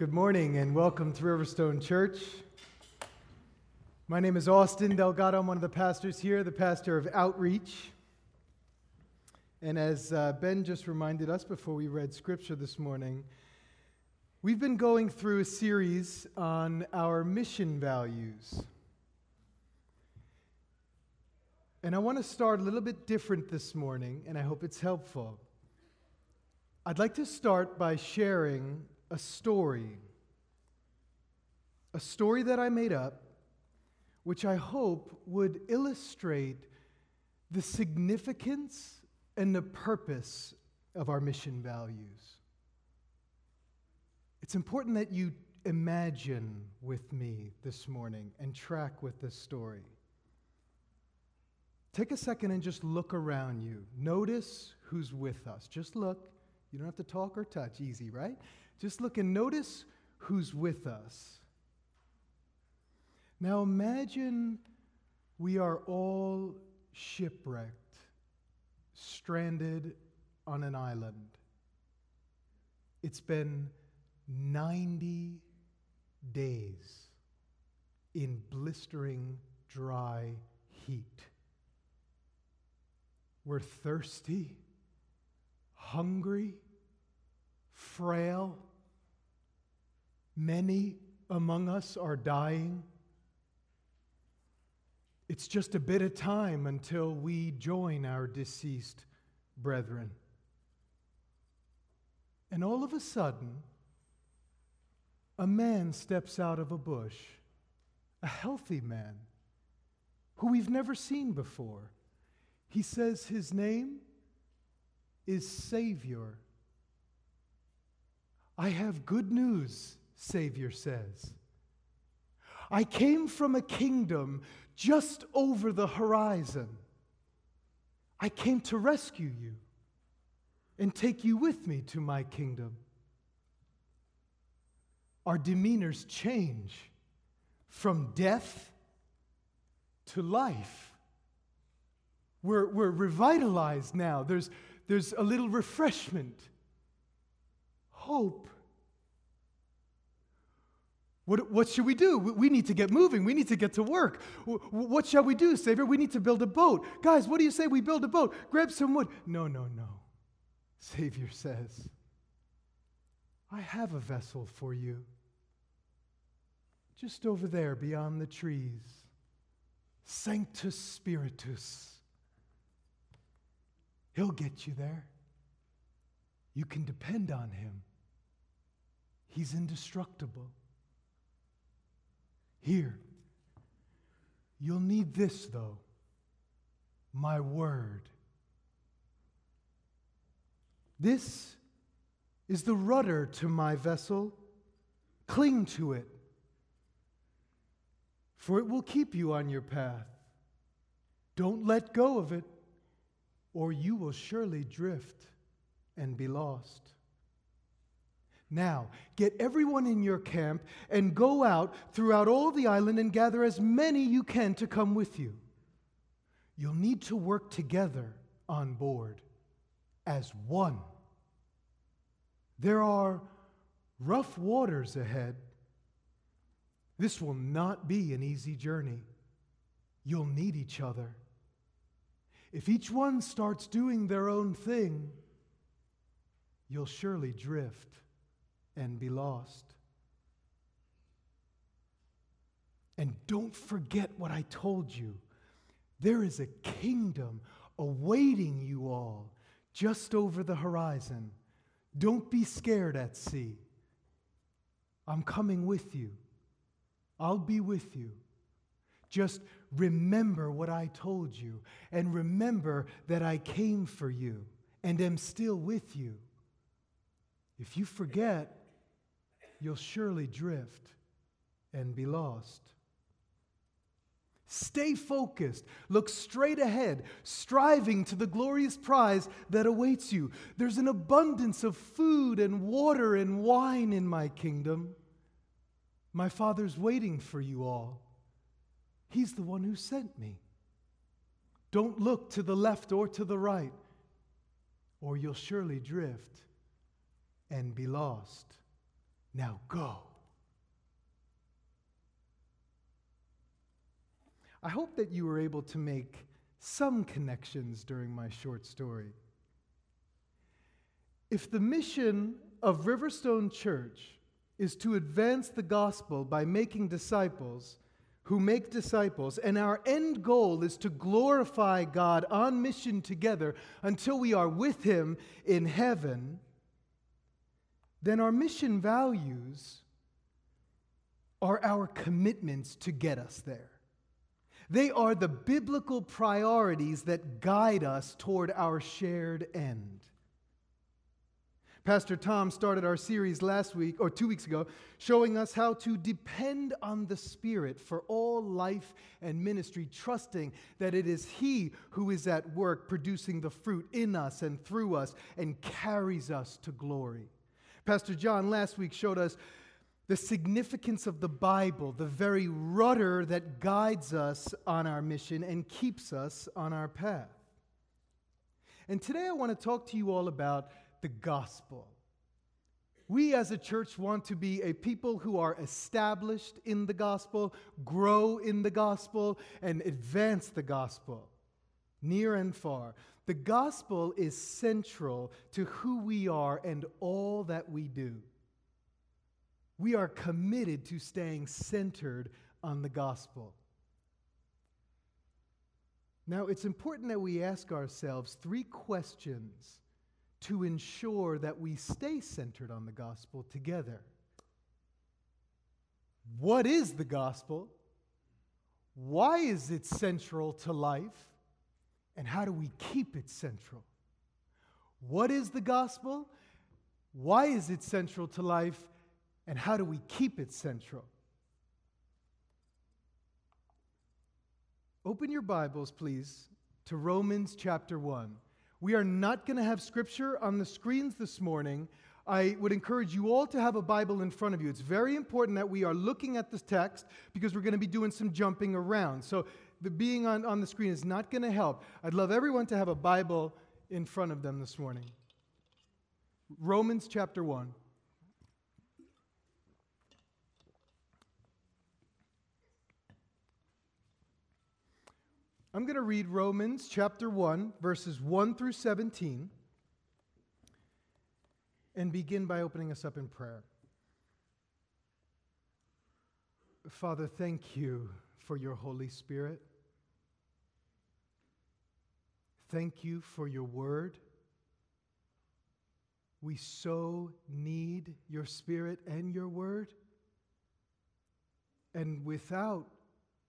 Good morning and welcome to Riverstone Church. My name is Austin Delgado. I'm one of the pastors here, the pastor of Outreach. And as uh, Ben just reminded us before we read scripture this morning, we've been going through a series on our mission values. And I want to start a little bit different this morning, and I hope it's helpful. I'd like to start by sharing a story. A story that I made up, which I hope would illustrate the significance and the purpose of our mission values. It's important that you imagine with me this morning and track with this story. Take a second and just look around you. Notice who's with us. Just look. You don't have to talk or touch. Easy, right? Just look and notice who's with us. Now imagine we are all shipwrecked, stranded on an island. It's been 90 days in blistering, dry heat. We're thirsty, hungry, frail, Many among us are dying. It's just a bit of time until we join our deceased brethren. And all of a sudden, a man steps out of a bush, a healthy man who we've never seen before. He says his name is Savior. I have good news Savior says. I came from a kingdom just over the horizon. I came to rescue you and take you with me to my kingdom. Our demeanors change from death to life. We're, we're revitalized now. There's, there's a little refreshment, hope, what, what should we do? We need to get moving. We need to get to work. What shall we do, Savior? We need to build a boat. Guys, what do you say we build a boat? Grab some wood. No, no, no. Savior says, I have a vessel for you. Just over there beyond the trees. Sanctus Spiritus. He'll get you there. You can depend on him. He's indestructible. Here, you'll need this, though my word. This is the rudder to my vessel. Cling to it, for it will keep you on your path. Don't let go of it, or you will surely drift and be lost. Now, get everyone in your camp and go out throughout all the island and gather as many you can to come with you. You'll need to work together on board as one. There are rough waters ahead. This will not be an easy journey. You'll need each other. If each one starts doing their own thing, you'll surely drift and be lost. And don't forget what I told you. There is a kingdom awaiting you all just over the horizon. Don't be scared at sea. I'm coming with you. I'll be with you. Just remember what I told you and remember that I came for you and am still with you. If you forget, you'll surely drift and be lost. Stay focused. Look straight ahead, striving to the glorious prize that awaits you. There's an abundance of food and water and wine in my kingdom. My Father's waiting for you all. He's the one who sent me. Don't look to the left or to the right, or you'll surely drift and be lost. Now go. I hope that you were able to make some connections during my short story. If the mission of Riverstone Church is to advance the gospel by making disciples who make disciples, and our end goal is to glorify God on mission together until we are with Him in heaven, then our mission values are our commitments to get us there. They are the biblical priorities that guide us toward our shared end. Pastor Tom started our series last week, or two weeks ago, showing us how to depend on the Spirit for all life and ministry, trusting that it is He who is at work producing the fruit in us and through us and carries us to glory. Pastor John last week showed us the significance of the Bible, the very rudder that guides us on our mission and keeps us on our path. And today I want to talk to you all about the gospel. We as a church want to be a people who are established in the gospel, grow in the gospel, and advance the gospel near and far. The gospel is central to who we are and all that we do. We are committed to staying centered on the gospel. Now, it's important that we ask ourselves three questions to ensure that we stay centered on the gospel together. What is the gospel? Why is it central to life? And how do we keep it central? What is the gospel? Why is it central to life? And how do we keep it central? Open your Bibles, please, to Romans chapter 1. We are not going to have scripture on the screens this morning. I would encourage you all to have a Bible in front of you. It's very important that we are looking at this text because we're going to be doing some jumping around. So, the being on, on the screen is not going to help. I'd love everyone to have a Bible in front of them this morning. Romans chapter 1. I'm going to read Romans chapter 1, verses 1 through 17, and begin by opening us up in prayer. Father, thank you for your Holy Spirit. Thank you for your word. We so need your Spirit and your word. And without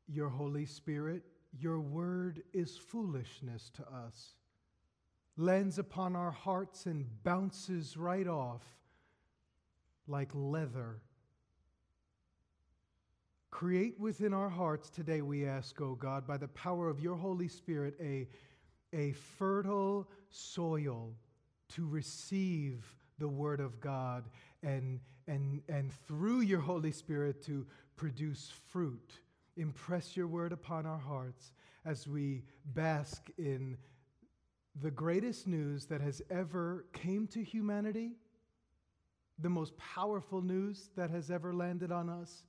your Holy Spirit, your word is foolishness to us, lands upon our hearts and bounces right off like leather. Create within our hearts today, we ask, O oh God, by the power of your Holy Spirit, a, a fertile soil to receive the Word of God and, and, and through your Holy Spirit to produce fruit impress your word upon our hearts as we bask in the greatest news that has ever came to humanity, the most powerful news that has ever landed on us.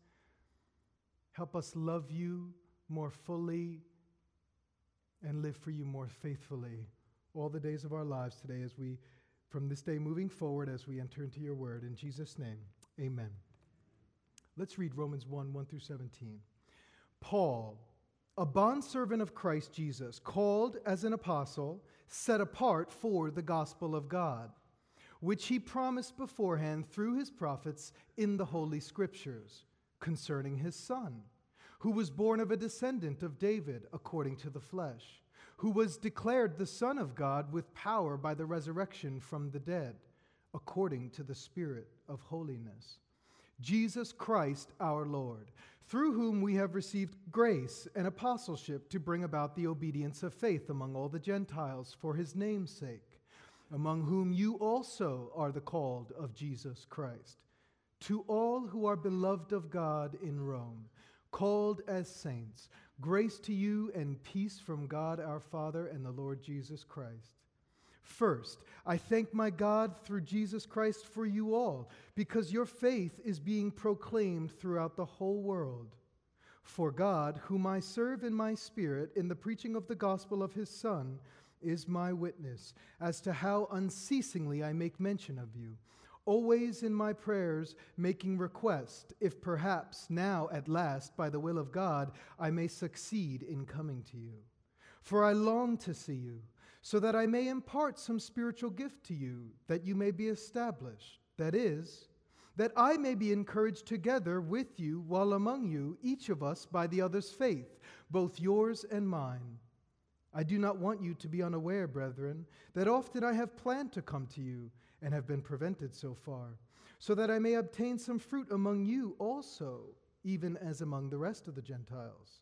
Help us love you more fully and live for you more faithfully all the days of our lives today as we from this day moving forward as we enter into your word in Jesus name. Amen. Let's read Romans 1 1 through 17. Paul, a bondservant of Christ Jesus, called as an apostle, set apart for the gospel of God, which he promised beforehand through his prophets in the Holy Scriptures concerning his Son, who was born of a descendant of David according to the flesh, who was declared the Son of God with power by the resurrection from the dead, according to the Spirit of holiness. Jesus Christ our Lord through whom we have received grace and apostleship to bring about the obedience of faith among all the Gentiles for his name's sake, among whom you also are the called of Jesus Christ. To all who are beloved of God in Rome, called as saints, grace to you and peace from God our Father and the Lord Jesus Christ. First, I thank my God through Jesus Christ for you all, because your faith is being proclaimed throughout the whole world. For God, whom I serve in my spirit in the preaching of the gospel of his Son, is my witness as to how unceasingly I make mention of you, always in my prayers making request, if perhaps now at last, by the will of God, I may succeed in coming to you. For I long to see you so that I may impart some spiritual gift to you, that you may be established. That is, that I may be encouraged together with you while among you, each of us by the other's faith, both yours and mine. I do not want you to be unaware, brethren, that often I have planned to come to you and have been prevented so far, so that I may obtain some fruit among you also, even as among the rest of the Gentiles.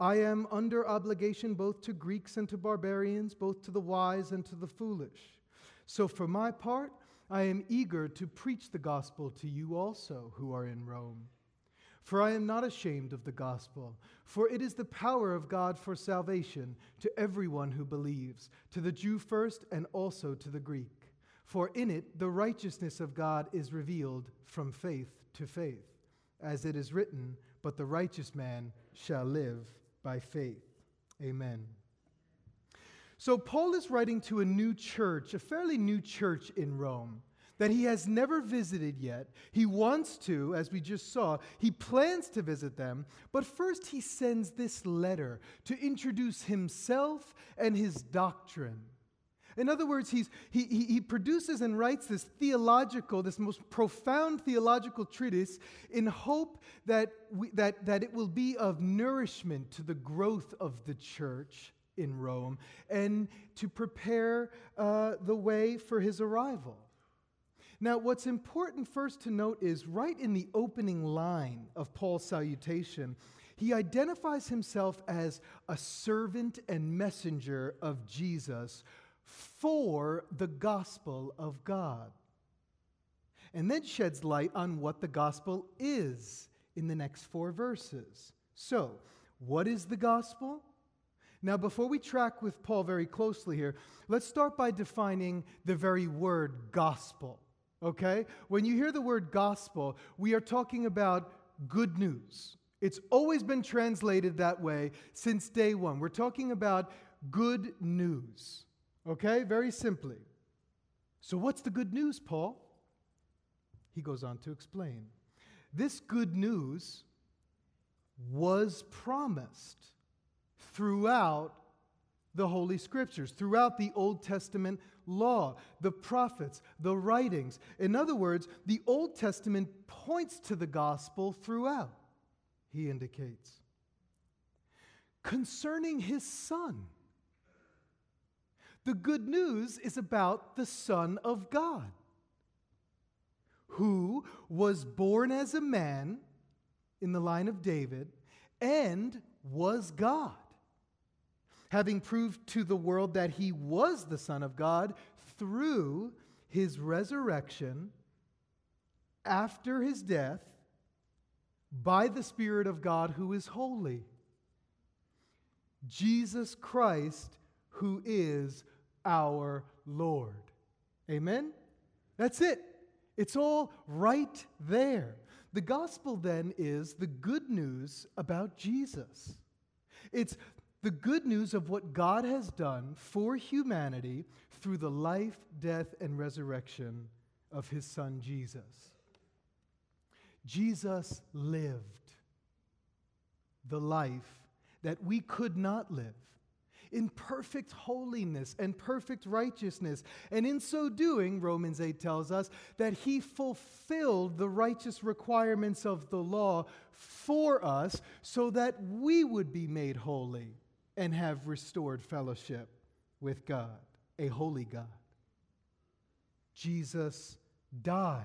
I am under obligation both to Greeks and to barbarians, both to the wise and to the foolish. So, for my part, I am eager to preach the gospel to you also who are in Rome. For I am not ashamed of the gospel, for it is the power of God for salvation to everyone who believes, to the Jew first and also to the Greek. For in it the righteousness of God is revealed from faith to faith, as it is written, But the righteous man shall live by faith. Amen. So, Paul is writing to a new church, a fairly new church in Rome that he has never visited yet. He wants to, as we just saw, he plans to visit them, but first he sends this letter to introduce himself and his doctrine. In other words, he's, he, he, he, produces and writes this theological, this most profound theological treatise in hope that, we, that, that it will be of nourishment to the growth of the church in Rome and to prepare uh, the way for his arrival. Now, what's important first to note is right in the opening line of Paul's salutation, he identifies himself as a servant and messenger of Jesus for the gospel of God. And then sheds light on what the gospel is in the next four verses. So, what is the gospel? Now, before we track with Paul very closely here, let's start by defining the very word gospel. Okay? When you hear the word gospel, we are talking about good news. It's always been translated that way since day one. We're talking about good news. Okay? Very simply. So, what's the good news, Paul? He goes on to explain. This good news was promised throughout the Holy Scriptures, throughout the Old Testament law, the prophets, the writings. In other words, the Old Testament points to the gospel throughout, he indicates. Concerning his son, the good news is about the Son of God, who was born as a man in the line of David and was God having proved to the world that he was the Son of God through his resurrection after his death by the Spirit of God who is holy. Jesus Christ, who is our Lord. Amen? That's it. It's all right there. The gospel then is the good news about Jesus. It's the good news of what God has done for humanity through the life, death, and resurrection of his son Jesus. Jesus lived the life that we could not live in perfect holiness and perfect righteousness. And in so doing, Romans 8 tells us that he fulfilled the righteous requirements of the law for us so that we would be made holy and have restored fellowship with God, a holy God. Jesus died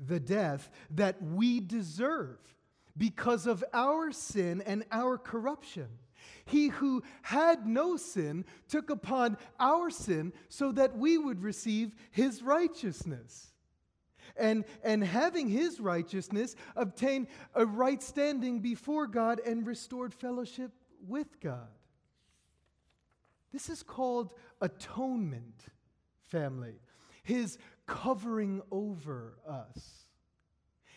the death that we deserve because of our sin and our corruption. He who had no sin took upon our sin so that we would receive his righteousness. And, and having his righteousness, obtain a right standing before God and restored fellowship with God. This is called atonement, family. His covering over us.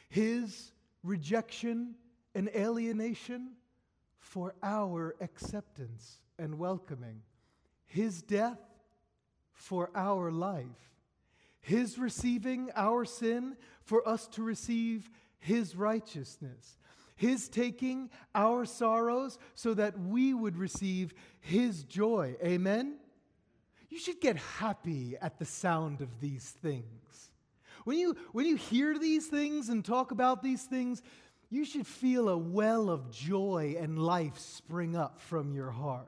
His rejection and alienation for our acceptance and welcoming. His death for our life. His receiving our sin for us to receive His righteousness. His taking our sorrows so that we would receive His joy. Amen? You should get happy at the sound of these things. When you, when you hear these things and talk about these things, you should feel a well of joy and life spring up from your heart.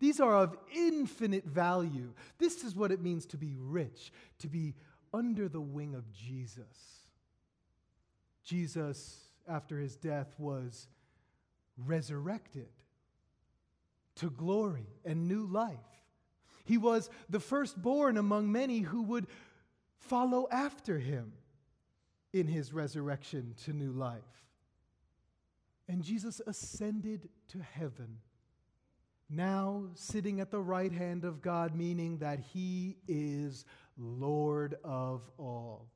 These are of infinite value. This is what it means to be rich, to be under the wing of Jesus. Jesus after his death was resurrected to glory and new life. He was the firstborn among many who would follow after him in his resurrection to new life. And Jesus ascended to heaven, now sitting at the right hand of God, meaning that he is Lord of all.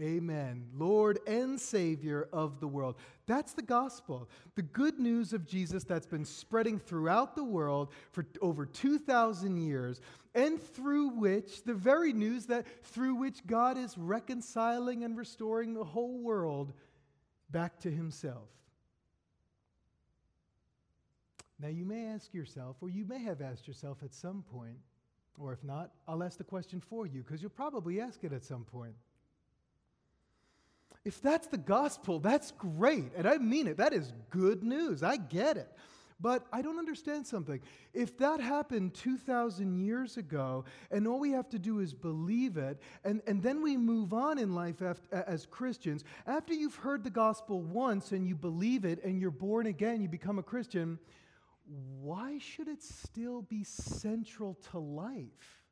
Amen. Lord and Savior of the world. That's the gospel. The good news of Jesus that's been spreading throughout the world for over 2,000 years, and through which, the very news that through which God is reconciling and restoring the whole world back to Himself. Now, you may ask yourself, or you may have asked yourself at some point, or if not, I'll ask the question for you because you'll probably ask it at some point. If that's the gospel, that's great. And I mean it. That is good news. I get it. But I don't understand something. If that happened 2,000 years ago, and all we have to do is believe it, and, and then we move on in life after, as Christians, after you've heard the gospel once and you believe it and you're born again, you become a Christian, why should it still be central to life?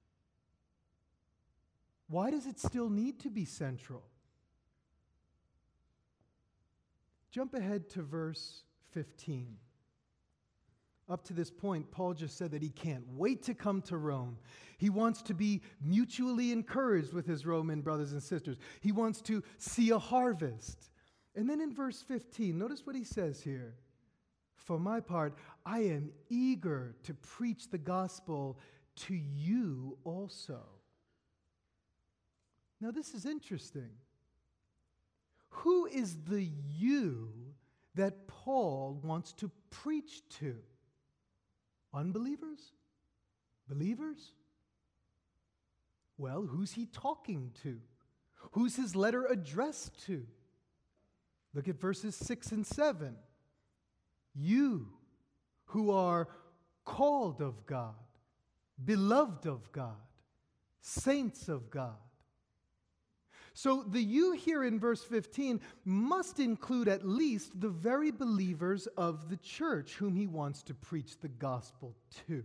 Why does it still need to be central? Jump ahead to verse 15. Up to this point, Paul just said that he can't wait to come to Rome. He wants to be mutually encouraged with his Roman brothers and sisters. He wants to see a harvest. And then in verse 15, notice what he says here. For my part, I am eager to preach the gospel to you also. Now, this is interesting. Who is the you that Paul wants to preach to? Unbelievers? Believers? Well, who's he talking to? Who's his letter addressed to? Look at verses 6 and 7. You who are called of God, beloved of God, saints of God so the you here in verse 15 must include at least the very believers of the church whom he wants to preach the gospel to.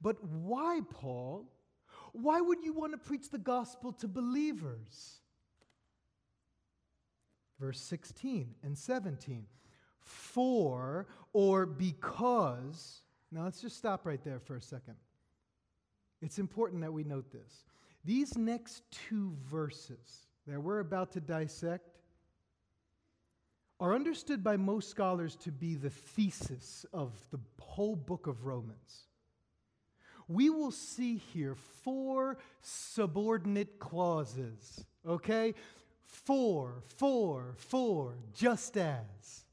But why, Paul? Why would you want to preach the gospel to believers? Verse 16 and 17. For or because, now let's just stop right there for a second. It's important that we note this. These next two verses that we're about to dissect are understood by most scholars to be the thesis of the whole book of Romans. We will see here four subordinate clauses, okay? For, for, for, just as.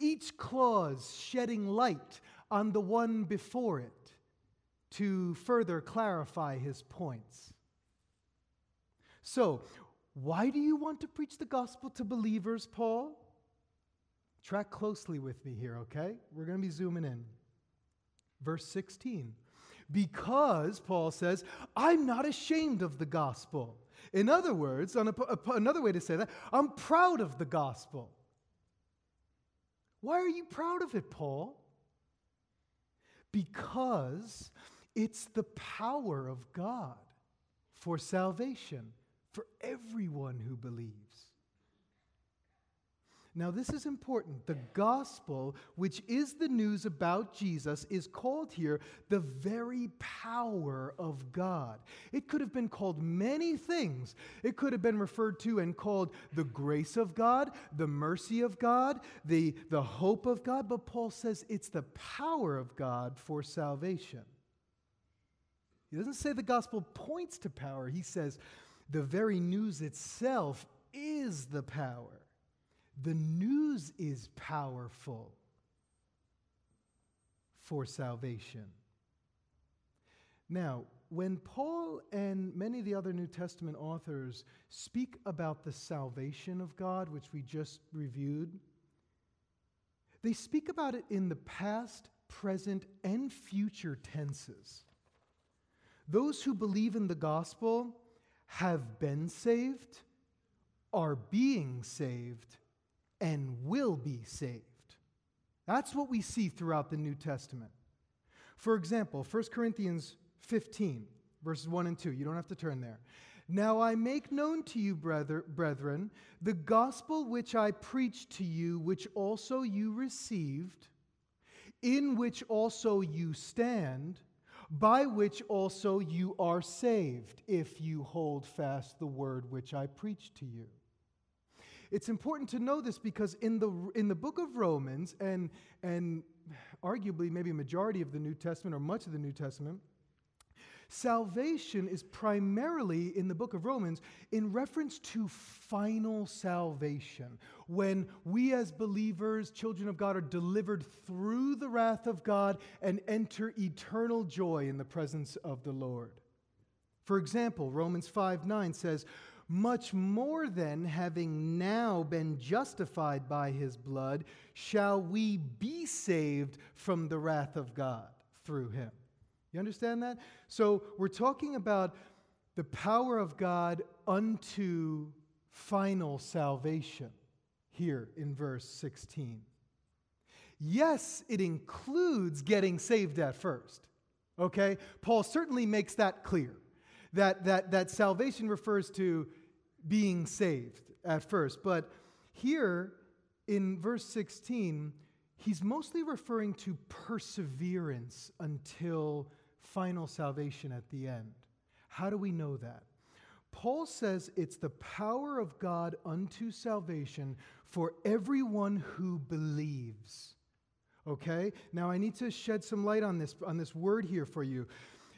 Each clause shedding light on the one before it to further clarify his points. So, why do you want to preach the gospel to believers, Paul? Track closely with me here, okay? We're going to be zooming in. Verse 16. Because, Paul says, I'm not ashamed of the gospel. In other words, on a, another way to say that, I'm proud of the gospel. Why are you proud of it, Paul? Because it's the power of God for salvation for everyone who believes. Now, this is important. The gospel, which is the news about Jesus, is called here the very power of God. It could have been called many things. It could have been referred to and called the grace of God, the mercy of God, the, the hope of God, but Paul says it's the power of God for salvation. He doesn't say the gospel points to power, he says the very news itself is the power. The news is powerful for salvation. Now, when Paul and many of the other New Testament authors speak about the salvation of God, which we just reviewed, they speak about it in the past, present, and future tenses. Those who believe in the gospel have been saved, are being saved, and will be saved. That's what we see throughout the New Testament. For example, 1 Corinthians 15, verses 1 and 2. You don't have to turn there. Now I make known to you, brethren, the gospel which I preached to you, which also you received, in which also you stand, by which also you are saved, if you hold fast the word which I preached to you. It's important to know this because in the, in the book of Romans, and, and arguably maybe a majority of the New Testament or much of the New Testament, salvation is primarily in the book of Romans in reference to final salvation. When we, as believers, children of God, are delivered through the wrath of God and enter eternal joy in the presence of the Lord. For example, Romans 5 9 says, much more than having now been justified by his blood, shall we be saved from the wrath of God through him. You understand that? So we're talking about the power of God unto final salvation here in verse 16. Yes, it includes getting saved at first. Okay? Paul certainly makes that clear. That, that, that salvation refers to being saved at first. But here in verse 16, he's mostly referring to perseverance until final salvation at the end. How do we know that? Paul says it's the power of God unto salvation for everyone who believes. Okay? Now I need to shed some light on this on this word here for you.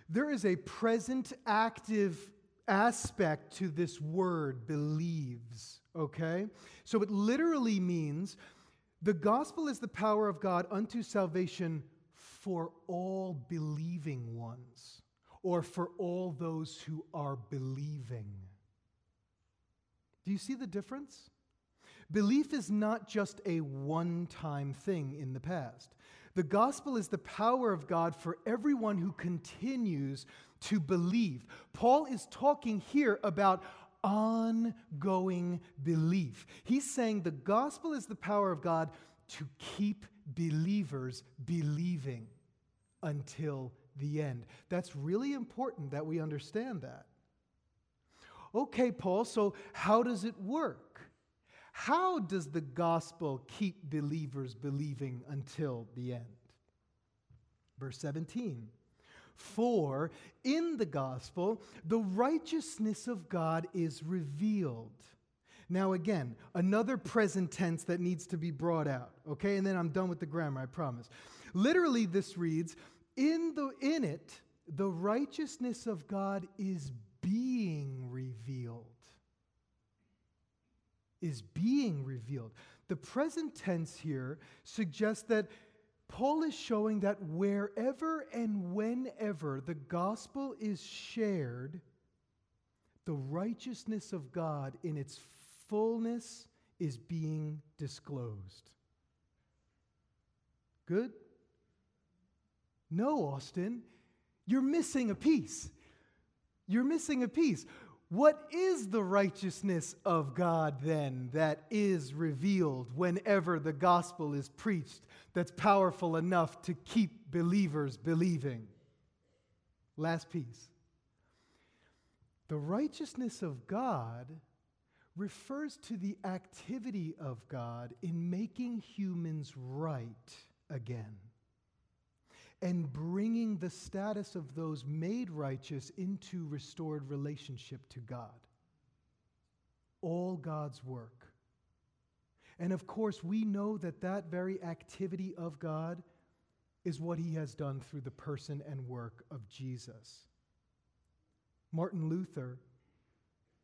There is a present active aspect to this word, believes, okay? So it literally means the gospel is the power of God unto salvation for all believing ones, or for all those who are believing. Do you see the difference? Belief is not just a one time thing in the past. The gospel is the power of God for everyone who continues to believe. Paul is talking here about ongoing belief. He's saying the gospel is the power of God to keep believers believing until the end. That's really important that we understand that. Okay, Paul, so how does it work? How does the gospel keep believers believing until the end? Verse 17. For in the gospel, the righteousness of God is revealed. Now, again, another present tense that needs to be brought out, okay? And then I'm done with the grammar, I promise. Literally, this reads In, the, in it, the righteousness of God is being revealed. Is being revealed. The present tense here suggests that Paul is showing that wherever and whenever the gospel is shared, the righteousness of God in its fullness is being disclosed. Good? No, Austin, you're missing a piece. You're missing a piece. What is the righteousness of God then that is revealed whenever the gospel is preached that's powerful enough to keep believers believing? Last piece. The righteousness of God refers to the activity of God in making humans right again and bringing the status of those made righteous into restored relationship to God. All God's work. And of course, we know that that very activity of God is what he has done through the person and work of Jesus. Martin Luther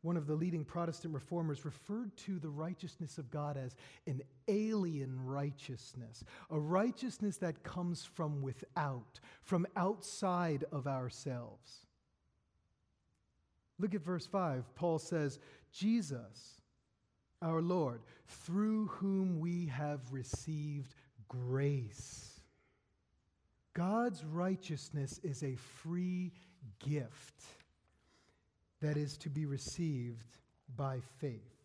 one of the leading Protestant reformers, referred to the righteousness of God as an alien righteousness, a righteousness that comes from without, from outside of ourselves. Look at verse 5. Paul says, Jesus, our Lord, through whom we have received grace. God's righteousness is a free gift that is to be received by faith.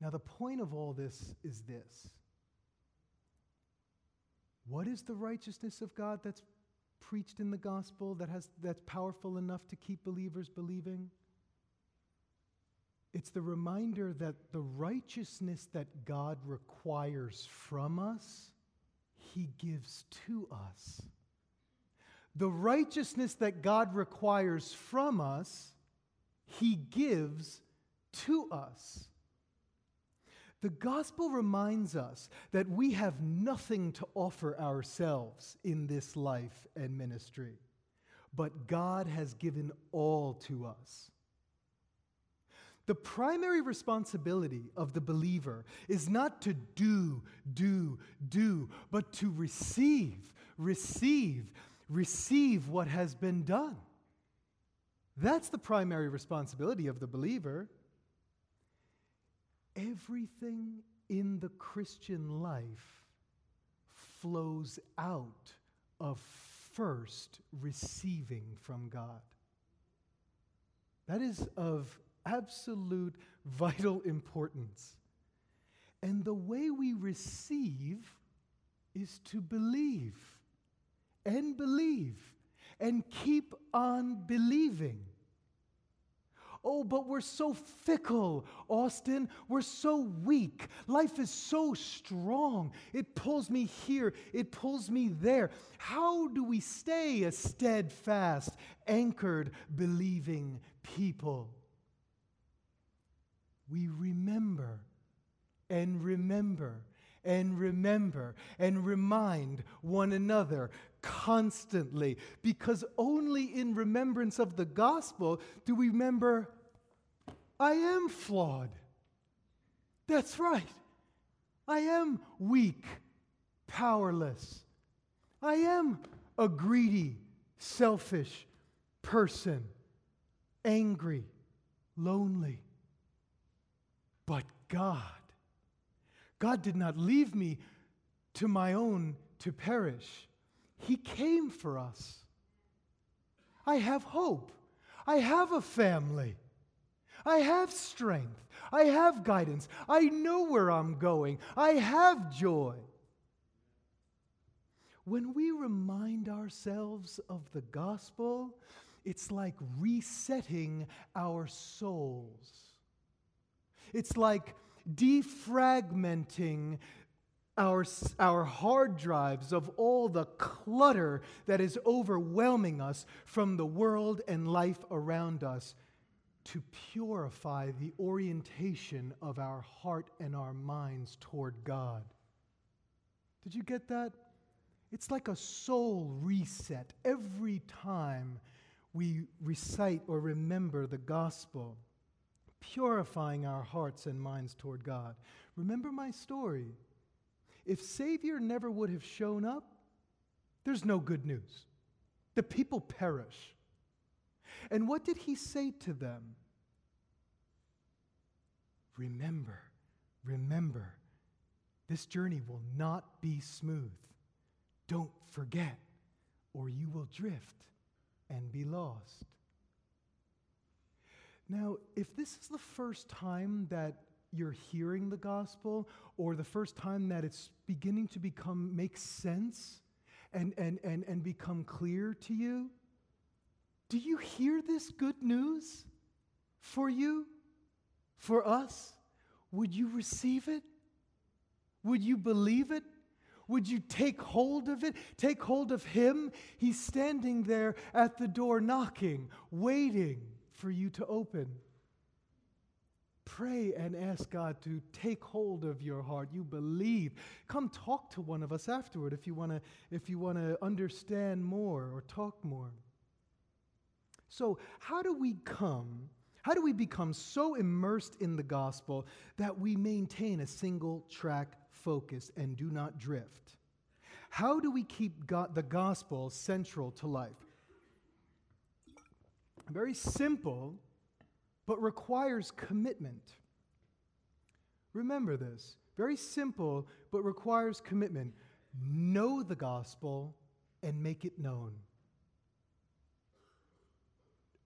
Now, the point of all this is this What is the righteousness of God that's preached in the gospel that has, that's powerful enough to keep believers believing? It's the reminder that the righteousness that God requires from us, He gives to us the righteousness that God requires from us, He gives to us. The gospel reminds us that we have nothing to offer ourselves in this life and ministry, but God has given all to us. The primary responsibility of the believer is not to do, do, do, but to receive, receive, receive what has been done. That's the primary responsibility of the believer. Everything in the Christian life flows out of first receiving from God. That is of absolute vital importance. And the way we receive is to believe and believe and keep on believing. Oh, but we're so fickle, Austin. We're so weak. Life is so strong. It pulls me here, it pulls me there. How do we stay a steadfast, anchored, believing people? We remember and remember and remember and remind one another constantly because only in remembrance of the gospel do we remember I am flawed. That's right. I am weak, powerless. I am a greedy, selfish person, angry, lonely. But God God did not leave me to my own to perish. He came for us. I have hope. I have a family. I have strength. I have guidance. I know where I'm going. I have joy. When we remind ourselves of the gospel, it's like resetting our souls. It's like defragmenting our, our hard drives of all the clutter that is overwhelming us from the world and life around us to purify the orientation of our heart and our minds toward God. Did you get that? It's like a soul reset every time we recite or remember the gospel purifying our hearts and minds toward God. Remember my story. If Savior never would have shown up, there's no good news. The people perish. And what did he say to them? Remember, remember, this journey will not be smooth. Don't forget, or you will drift and be lost. Now, if this is the first time that you're hearing the gospel or the first time that it's beginning to become make sense and, and, and, and become clear to you, do you hear this good news for you? for us, would you receive it? Would you believe it? Would you take hold of it? Take hold of Him? He's standing there at the door knocking, waiting for you to open. Pray and ask God to take hold of your heart. You believe. Come talk to one of us afterward if you want to if you want to understand more or talk more. So, how do we come how do we become so immersed in the gospel that we maintain a single track focus and do not drift? How do we keep God, the gospel central to life? Very simple, but requires commitment. Remember this. Very simple, but requires commitment. Know the gospel and make it known.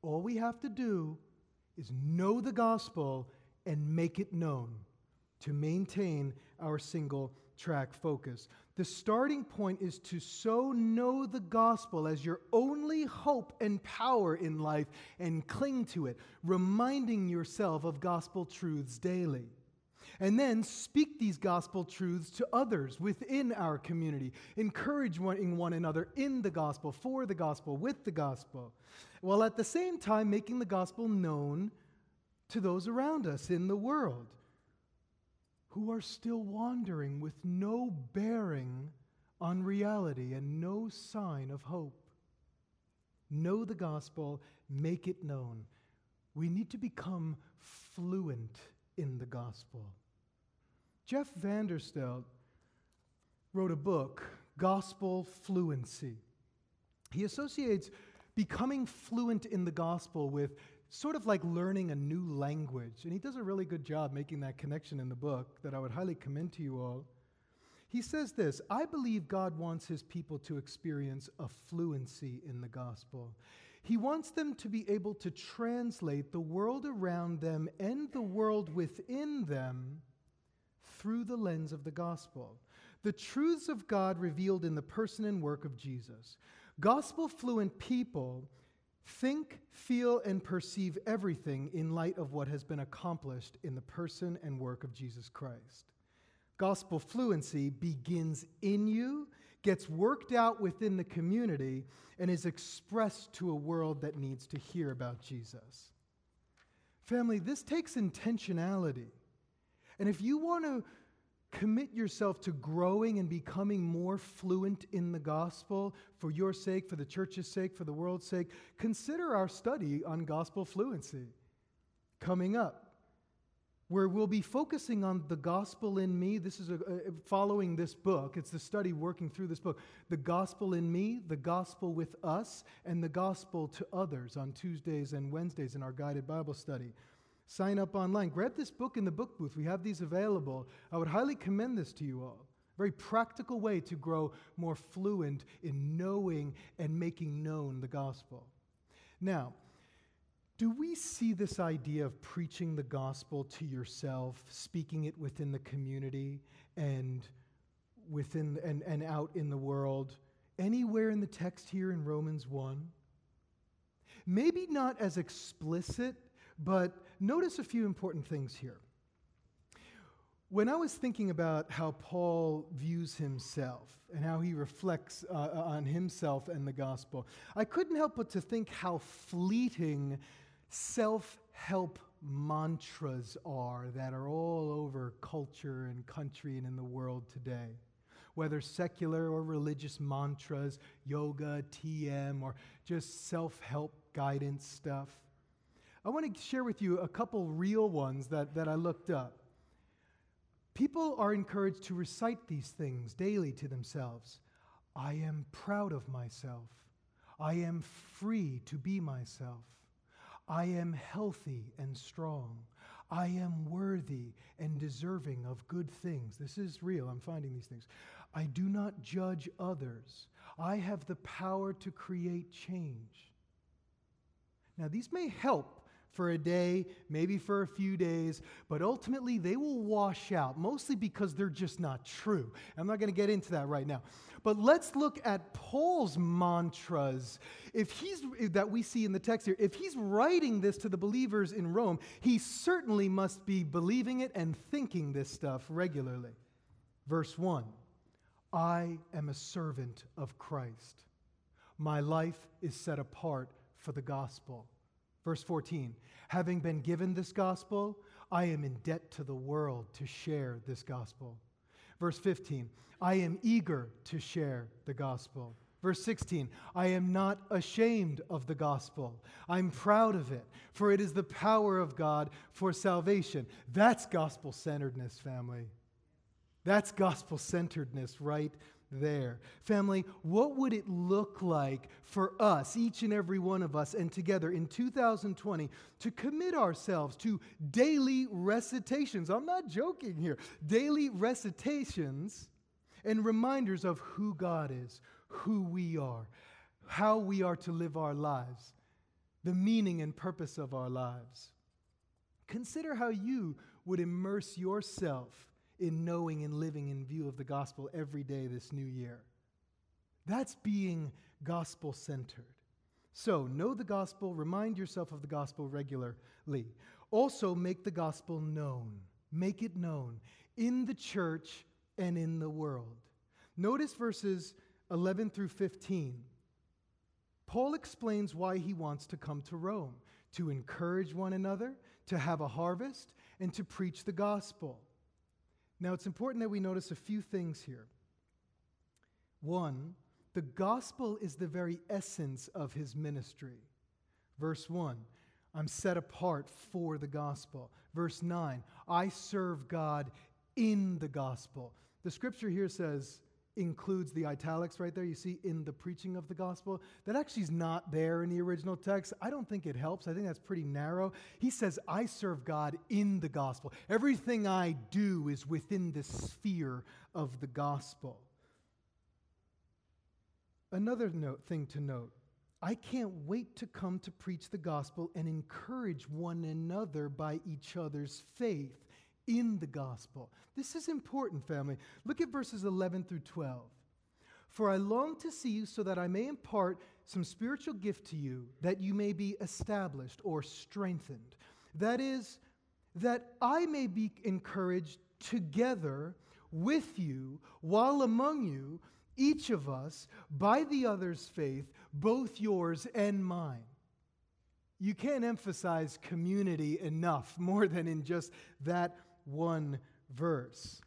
All we have to do is know the gospel and make it known to maintain our single track focus. The starting point is to so know the gospel as your only hope and power in life and cling to it, reminding yourself of gospel truths daily. And then speak these gospel truths to others within our community, encouraging one another in the gospel, for the gospel, with the gospel, while at the same time making the gospel known to those around us in the world who are still wandering with no bearing on reality and no sign of hope. Know the gospel, make it known. We need to become fluent in the gospel. Jeff Vanderstelt wrote a book, Gospel Fluency. He associates becoming fluent in the gospel with sort of like learning a new language. And he does a really good job making that connection in the book that I would highly commend to you all. He says this I believe God wants his people to experience a fluency in the gospel. He wants them to be able to translate the world around them and the world within them through the lens of the gospel. The truths of God revealed in the person and work of Jesus. Gospel fluent people think, feel, and perceive everything in light of what has been accomplished in the person and work of Jesus Christ. Gospel fluency begins in you, gets worked out within the community, and is expressed to a world that needs to hear about Jesus. Family, this takes intentionality. And if you want to commit yourself to growing and becoming more fluent in the gospel for your sake, for the church's sake, for the world's sake, consider our study on gospel fluency coming up. Where we'll be focusing on the gospel in me. This is a, a, following this book. It's the study working through this book. The gospel in me, the gospel with us, and the gospel to others on Tuesdays and Wednesdays in our guided Bible study. Sign up online. Grab this book in the book booth. We have these available. I would highly commend this to you all. Very practical way to grow more fluent in knowing and making known the gospel. Now, do we see this idea of preaching the gospel to yourself, speaking it within the community and within and, and out in the world anywhere in the text here in Romans 1? Maybe not as explicit, but notice a few important things here. When I was thinking about how Paul views himself and how he reflects uh, uh, on himself and the gospel, I couldn't help but to think how fleeting self help mantras are that are all over culture and country and in the world today. Whether secular or religious mantras, yoga, TM, or just self help guidance stuff. I want to share with you a couple real ones that, that I looked up. People are encouraged to recite these things daily to themselves. I am proud of myself. I am free to be myself. I am healthy and strong. I am worthy and deserving of good things. This is real. I'm finding these things. I do not judge others. I have the power to create change. Now, these may help for a day, maybe for a few days, but ultimately they will wash out, mostly because they're just not true. I'm not going to get into that right now. But let's look at Paul's mantras. If he's that we see in the text here, if he's writing this to the believers in Rome, he certainly must be believing it and thinking this stuff regularly. Verse 1 I am a servant of Christ. My life is set apart for the gospel. Verse 14 Having been given this gospel, I am in debt to the world to share this gospel. Verse 15 I am eager to share the gospel. Verse 16, I am not ashamed of the gospel. I'm proud of it, for it is the power of God for salvation. That's gospel centeredness, family. That's gospel centeredness right there. Family, what would it look like for us, each and every one of us, and together in 2020 to commit ourselves to daily recitations? I'm not joking here. Daily recitations and reminders of who God is, who we are, how we are to live our lives, the meaning and purpose of our lives. Consider how you would immerse yourself in knowing and living in view of the gospel every day this new year. That's being gospel centered. So, know the gospel, remind yourself of the gospel regularly. Also, make the gospel known. Make it known in the church and in the world. Notice verses 11 through 15. Paul explains why he wants to come to Rome to encourage one another, to have a harvest, and to preach the gospel. Now, it's important that we notice a few things here. One, the gospel is the very essence of his ministry. Verse 1, I'm set apart for the gospel. Verse 9, I serve God in the gospel. The scripture here says, includes the italics right there, you see, in the preaching of the gospel. That actually is not there in the original text. I don't think it helps. I think that's pretty narrow. He says, I serve God in the gospel. Everything I do is within the sphere of the gospel. Another note, thing to note I can't wait to come to preach the gospel and encourage one another by each other's faith in the gospel. This is important, family. Look at verses 11 through 12. For I long to see you so that I may impart some spiritual gift to you, that you may be established or strengthened. That is, that I may be encouraged together with you, while among you, each of us, by the other's faith, both yours and mine. You can't emphasize community enough more than in just that one verse.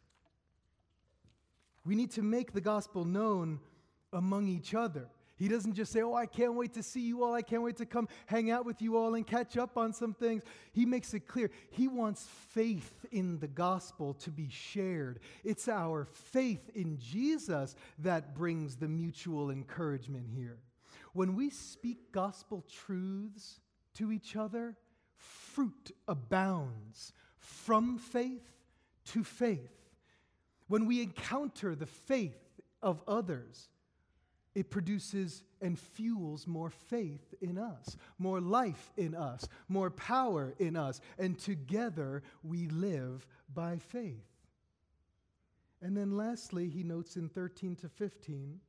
We need to make the gospel known among each other. He doesn't just say, Oh, I can't wait to see you all. I can't wait to come hang out with you all and catch up on some things. He makes it clear. He wants faith in the gospel to be shared. It's our faith in Jesus that brings the mutual encouragement here. When we speak gospel truths to each other, fruit abounds from faith to faith. When we encounter the faith of others, it produces and fuels more faith in us, more life in us, more power in us, and together we live by faith. And then lastly, he notes in 13 to 15,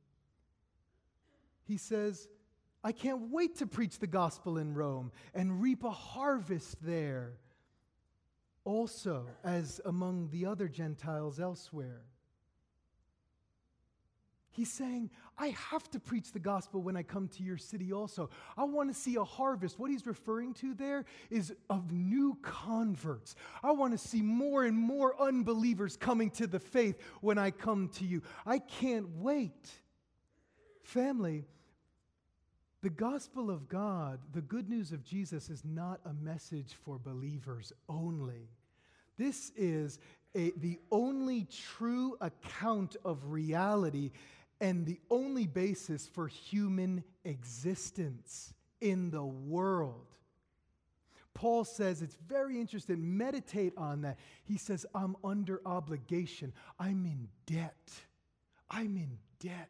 he says, I can't wait to preach the gospel in Rome and reap a harvest there also as among the other Gentiles elsewhere. He's saying, I have to preach the gospel when I come to your city also. I want to see a harvest. What he's referring to there is of new converts. I want to see more and more unbelievers coming to the faith when I come to you. I can't wait. Family, the gospel of God, the good news of Jesus, is not a message for believers only. This is a, the only true account of reality and the only basis for human existence in the world. Paul says it's very interesting. Meditate on that. He says, I'm under obligation. I'm in debt. I'm in debt.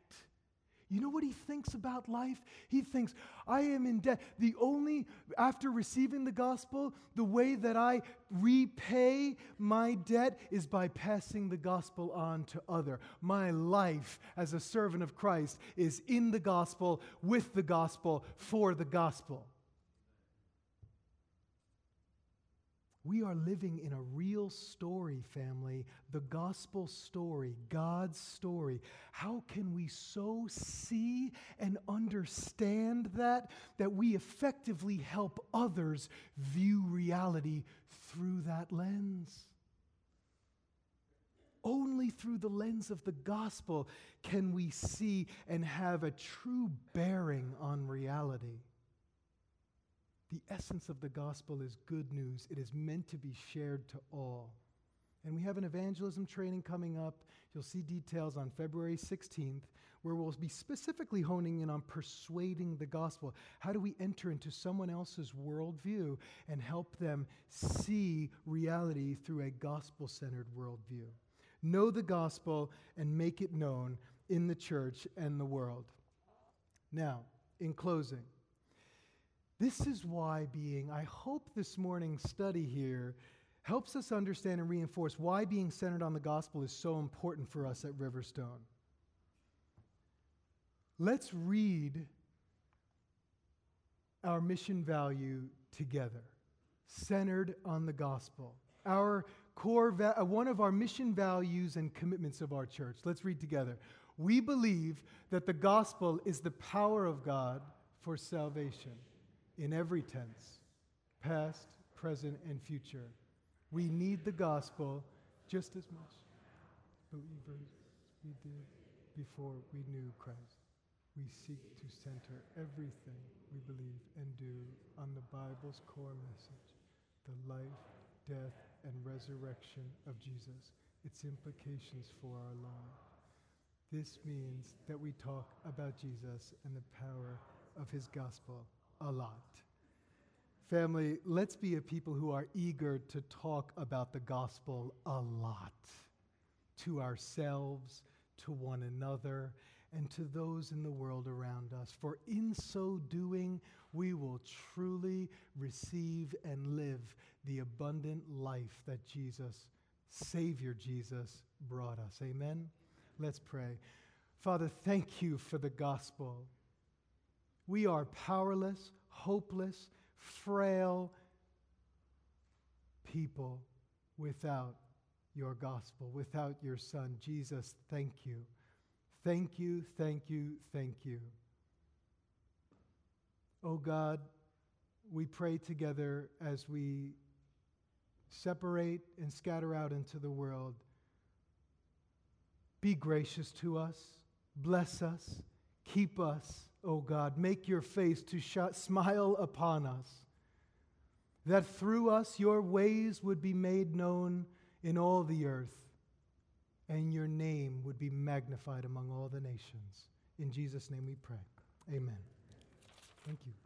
You know what he thinks about life? He thinks, I am in debt. The only, after receiving the gospel, the way that I repay my debt is by passing the gospel on to other. My life as a servant of Christ is in the gospel, with the gospel, for the gospel. We are living in a real story, family, the gospel story, God's story. How can we so see and understand that that we effectively help others view reality through that lens? Only through the lens of the gospel can we see and have a true bearing on reality. The essence of the gospel is good news. It is meant to be shared to all. And we have an evangelism training coming up. You'll see details on February 16th, where we'll be specifically honing in on persuading the gospel. How do we enter into someone else's worldview and help them see reality through a gospel centered worldview? Know the gospel and make it known in the church and the world. Now, in closing, this is why being, I hope this morning's study here helps us understand and reinforce why being centered on the gospel is so important for us at Riverstone. Let's read our mission value together, centered on the gospel. Our core, va- uh, one of our mission values and commitments of our church. Let's read together. We believe that the gospel is the power of God for salvation in every tense, past, present, and future. We need the gospel just as much believers we did before we knew Christ. We seek to center everything we believe and do on the Bible's core message the life, death, and resurrection of Jesus, its implications for our lives. This means that we talk about Jesus and the power of his gospel a lot. Family, let's be a people who are eager to talk about the gospel a lot to ourselves, to one another, and to those in the world around us. For in so doing, we will truly receive and live the abundant life that Jesus, Savior Jesus, brought us. Amen? Let's pray. Father, thank you for the gospel. We are powerless, hopeless, frail people without your gospel, without your son. Jesus, thank you. Thank you, thank you, thank you. Oh God, we pray together as we separate and scatter out into the world. Be gracious to us, bless us, keep us O God. Make your face to sh- smile upon us, that through us your ways would be made known in all the earth, and your name would be magnified among all the nations. In Jesus' name we pray. Amen. Thank you.